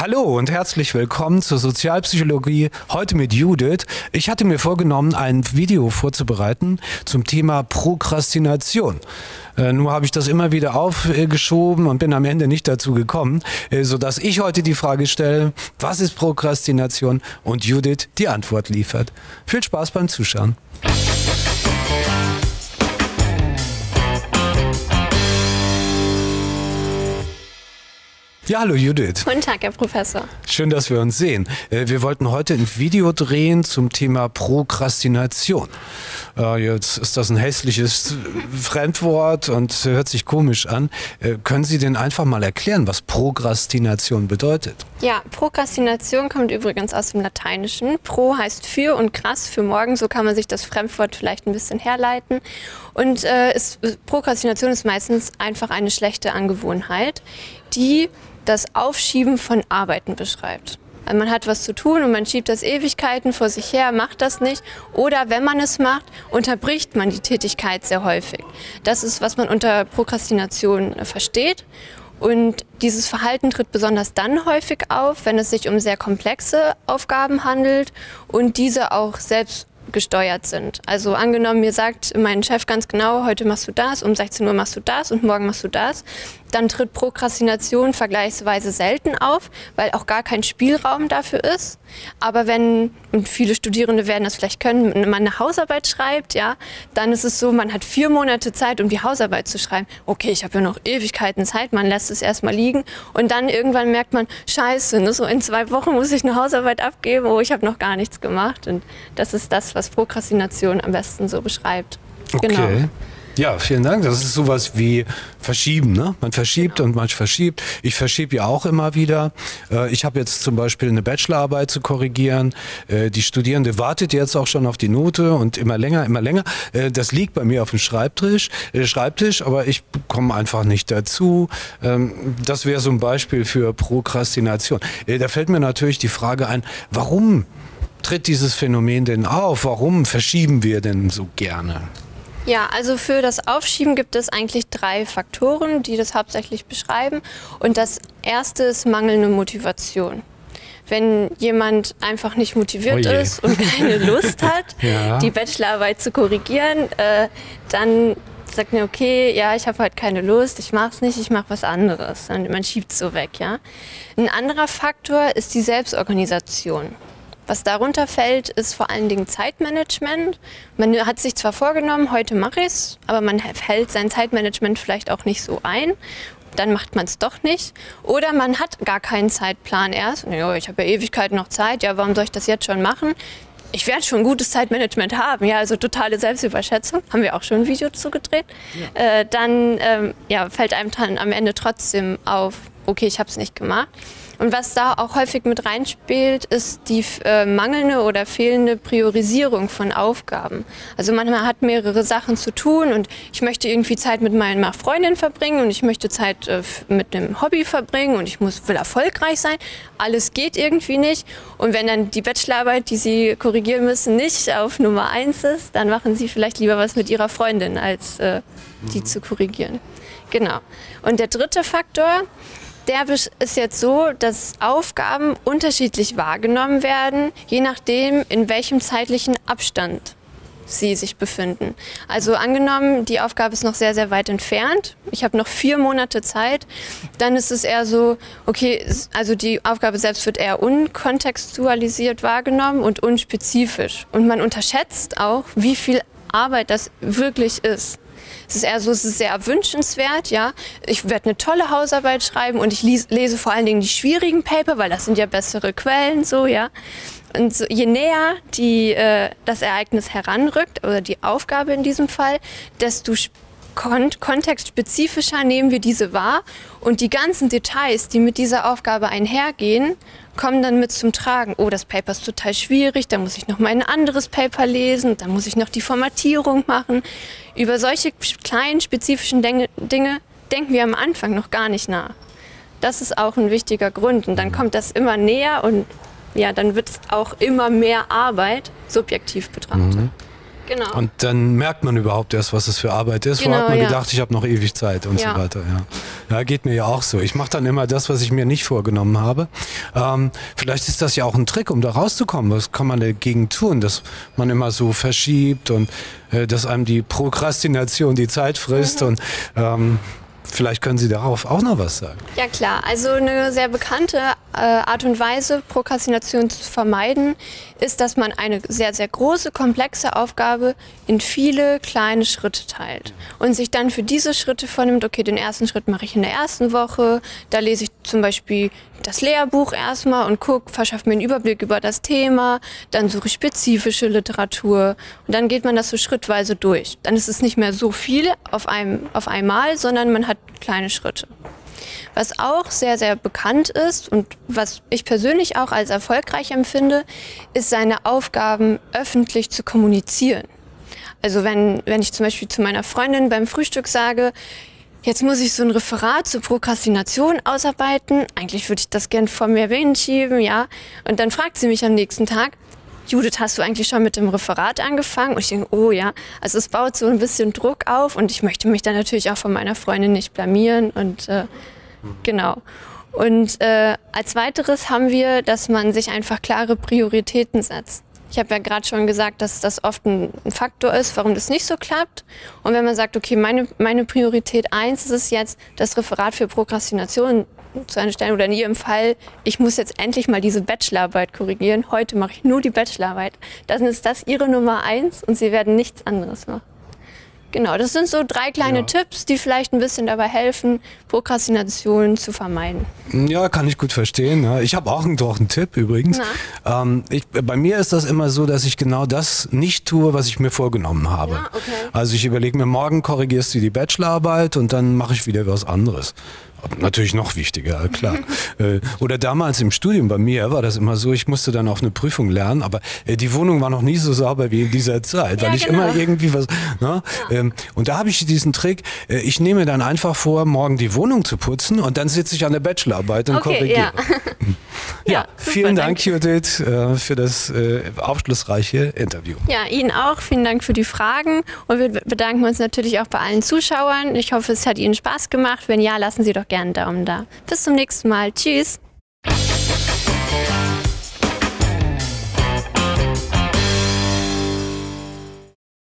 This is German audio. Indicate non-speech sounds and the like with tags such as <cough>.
Hallo und herzlich willkommen zur Sozialpsychologie, heute mit Judith. Ich hatte mir vorgenommen, ein Video vorzubereiten zum Thema Prokrastination. Äh, nur habe ich das immer wieder aufgeschoben und bin am Ende nicht dazu gekommen, äh, sodass ich heute die Frage stelle, was ist Prokrastination und Judith die Antwort liefert. Viel Spaß beim Zuschauen. Ja, hallo Judith. Guten Tag, Herr Professor. Schön, dass wir uns sehen. Äh, wir wollten heute ein Video drehen zum Thema Prokrastination. Äh, jetzt ist das ein hässliches Fremdwort und hört sich komisch an. Äh, können Sie denn einfach mal erklären, was Prokrastination bedeutet? Ja, Prokrastination kommt übrigens aus dem Lateinischen. Pro heißt für und krass für morgen. So kann man sich das Fremdwort vielleicht ein bisschen herleiten. Und äh, ist, Prokrastination ist meistens einfach eine schlechte Angewohnheit, die das Aufschieben von Arbeiten beschreibt. Also man hat was zu tun und man schiebt das Ewigkeiten vor sich her, macht das nicht. Oder wenn man es macht, unterbricht man die Tätigkeit sehr häufig. Das ist, was man unter Prokrastination versteht. Und dieses Verhalten tritt besonders dann häufig auf, wenn es sich um sehr komplexe Aufgaben handelt und diese auch selbst gesteuert sind. Also angenommen, mir sagt mein Chef ganz genau, heute machst du das, um 16 Uhr machst du das und morgen machst du das, dann tritt Prokrastination vergleichsweise selten auf, weil auch gar kein Spielraum dafür ist. Aber wenn, und viele Studierende werden das vielleicht können, wenn man eine Hausarbeit schreibt, ja, dann ist es so, man hat vier Monate Zeit, um die Hausarbeit zu schreiben. Okay, ich habe ja noch Ewigkeiten Zeit, man lässt es erstmal liegen und dann irgendwann merkt man, scheiße, ne, so in zwei Wochen muss ich eine Hausarbeit abgeben, oh, ich habe noch gar nichts gemacht. Und das ist das, was Prokrastination am besten so beschreibt. Okay. Genau. Ja, vielen Dank. Das ist sowas wie Verschieben. Ne? Man verschiebt genau. und man verschiebt. Ich verschiebe ja auch immer wieder. Äh, ich habe jetzt zum Beispiel eine Bachelorarbeit zu korrigieren. Äh, die Studierende wartet jetzt auch schon auf die Note und immer länger, immer länger. Äh, das liegt bei mir auf dem Schreibtisch, Schreibtisch aber ich komme einfach nicht dazu. Ähm, das wäre so ein Beispiel für Prokrastination. Da fällt mir natürlich die Frage ein, warum tritt dieses Phänomen denn auf? Warum verschieben wir denn so gerne? Ja, also für das Aufschieben gibt es eigentlich drei Faktoren, die das hauptsächlich beschreiben. Und das erste ist mangelnde Motivation. Wenn jemand einfach nicht motiviert oh ist und keine <laughs> Lust hat, ja. die Bachelorarbeit zu korrigieren, äh, dann sagt man, okay, ja, ich habe halt keine Lust, ich mache es nicht, ich mache was anderes. Und man schiebt es so weg, ja. Ein anderer Faktor ist die Selbstorganisation. Was darunter fällt, ist vor allen Dingen Zeitmanagement. Man hat sich zwar vorgenommen, heute mache ich es, aber man hält sein Zeitmanagement vielleicht auch nicht so ein dann macht man es doch nicht. Oder man hat gar keinen Zeitplan erst. Ja, ich habe ja Ewigkeiten noch Zeit, ja, warum soll ich das jetzt schon machen? Ich werde schon gutes Zeitmanagement haben, ja, also totale Selbstüberschätzung, haben wir auch schon ein Video zugedreht. Ja. Äh, dann ähm, ja, fällt einem dann am Ende trotzdem auf, okay, ich habe es nicht gemacht. Und was da auch häufig mit reinspielt, ist die äh, mangelnde oder fehlende Priorisierung von Aufgaben. Also manchmal hat mehrere Sachen zu tun und ich möchte irgendwie Zeit mit meiner Freundin verbringen und ich möchte Zeit äh, mit einem Hobby verbringen und ich muss, will erfolgreich sein. Alles geht irgendwie nicht. Und wenn dann die Bachelorarbeit, die Sie korrigieren müssen, nicht auf Nummer eins ist, dann machen Sie vielleicht lieber was mit Ihrer Freundin, als äh, die mhm. zu korrigieren. Genau. Und der dritte Faktor, der ist jetzt so, dass Aufgaben unterschiedlich wahrgenommen werden, je nachdem, in welchem zeitlichen Abstand sie sich befinden. Also angenommen, die Aufgabe ist noch sehr, sehr weit entfernt. Ich habe noch vier Monate Zeit. Dann ist es eher so, okay, also die Aufgabe selbst wird eher unkontextualisiert wahrgenommen und unspezifisch. Und man unterschätzt auch, wie viel Arbeit das wirklich ist. Es ist eher so, es ist sehr wünschenswert, ja. Ich werde eine tolle Hausarbeit schreiben und ich lese vor allen Dingen die schwierigen Paper, weil das sind ja bessere Quellen, so, ja. Und so, je näher die, äh, das Ereignis heranrückt, oder die Aufgabe in diesem Fall, desto kon kontextspezifischer nehmen wir diese wahr und die ganzen Details, die mit dieser Aufgabe einhergehen, kommen dann mit zum Tragen. Oh, das Paper ist total schwierig, da muss ich noch mal ein anderes Paper lesen, dann muss ich noch die Formatierung machen. Über solche kleinen spezifischen Dinge, Dinge denken wir am Anfang noch gar nicht nach. Das ist auch ein wichtiger Grund und dann kommt das immer näher und ja, dann wird es auch immer mehr Arbeit subjektiv betrachtet. Mhm. Genau. Und dann merkt man überhaupt erst, was es für Arbeit ist. Vorher Genau, hat man ja. gedacht, ich habe noch ewig Zeit und Ja. so weiter. Ja. ja, geht mir ja auch so. Ich mache dann immer das, was ich mir nicht vorgenommen habe. Ähm, vielleicht ist das ja auch ein Trick, um da rauszukommen. Was kann man dagegen tun, dass man immer so verschiebt und äh, dass einem die Prokrastination die Zeit frisst Mhm. und ähm, Vielleicht können Sie darauf auch noch was sagen. Ja klar, also eine sehr bekannte äh, Art und Weise, Prokrastination zu vermeiden, ist, dass man eine sehr, sehr große, komplexe Aufgabe in viele kleine Schritte teilt. Und sich dann für diese Schritte vornimmt, okay, den ersten Schritt mache ich in der ersten Woche, da lese ich zum Beispiel das Lehrbuch erstmal und gucke, verschaffe mir einen Überblick über das Thema, dann suche ich spezifische Literatur. Und dann geht man das so schrittweise durch. Dann ist es nicht mehr so viel auf, einem, auf einmal, sondern man hat kleine Schritte. Was auch sehr, sehr bekannt ist und was ich persönlich auch als erfolgreich empfinde, ist seine Aufgaben öffentlich zu kommunizieren. Also wenn, wenn ich zum Beispiel zu meiner Freundin beim Frühstück sage, jetzt muss ich so ein Referat zur Prokrastination ausarbeiten, eigentlich würde ich das gern vor mir hinschieben, ja. Und dann fragt sie mich am nächsten Tag, Judith, hast du eigentlich schon mit dem Referat angefangen? Und ich denke, oh ja, also es baut so ein bisschen Druck auf und ich möchte mich dann natürlich auch von meiner Freundin nicht blamieren und äh, genau. Und äh, als weiteres haben wir, dass man sich einfach klare Prioritäten setzt. Ich habe ja gerade schon gesagt, dass das oft ein Faktor ist, warum das nicht so klappt. Und wenn man sagt, okay, meine, meine Priorität eins ist es jetzt, das Referat für Prokrastination zu erstellen oder in Ihrem Fall, ich muss jetzt endlich mal diese Bachelorarbeit korrigieren. Heute mache ich nur die Bachelorarbeit. Dann ist das Ihre Nummer eins und Sie werden nichts anderes machen. Genau, das sind so drei kleine Ja. Tipps, die vielleicht ein bisschen dabei helfen, Prokrastination zu vermeiden. Ja, kann ich gut verstehen. Ja. Ich habe auch einen, doch einen Tipp übrigens. Ähm, ich, bei mir ist das immer so, dass ich genau das nicht tue, was ich mir vorgenommen habe. Ja, okay. Also ich überlege mir, morgen korrigierst du die Bachelorarbeit und dann mache ich wieder was anderes. Natürlich noch wichtiger, klar. <laughs> Äh, Oder damals im Studium bei mir war das immer so, ich musste dann auf eine Prüfung lernen, aber äh, die Wohnung war noch nie so sauber wie in dieser Zeit, weil Ja, ich genau. immer irgendwie was. Ne? Ähm, Und da habe ich diesen Trick, äh, ich nehme dann einfach vor, morgen die Wohnung zu putzen und dann sitze ich an der Bachelorarbeit und Okay, korrigiere. ja. <laughs> Ja, vielen Dank, danke. Judith, äh, für das äh, aufschlussreiche Interview. Ja, Ihnen auch. Vielen Dank für die Fragen. Und wir bedanken uns natürlich auch bei allen Zuschauern. Ich hoffe, es hat Ihnen Spaß gemacht. Wenn ja, lassen Sie doch gerne einen Daumen da. Bis zum nächsten Mal. Tschüss.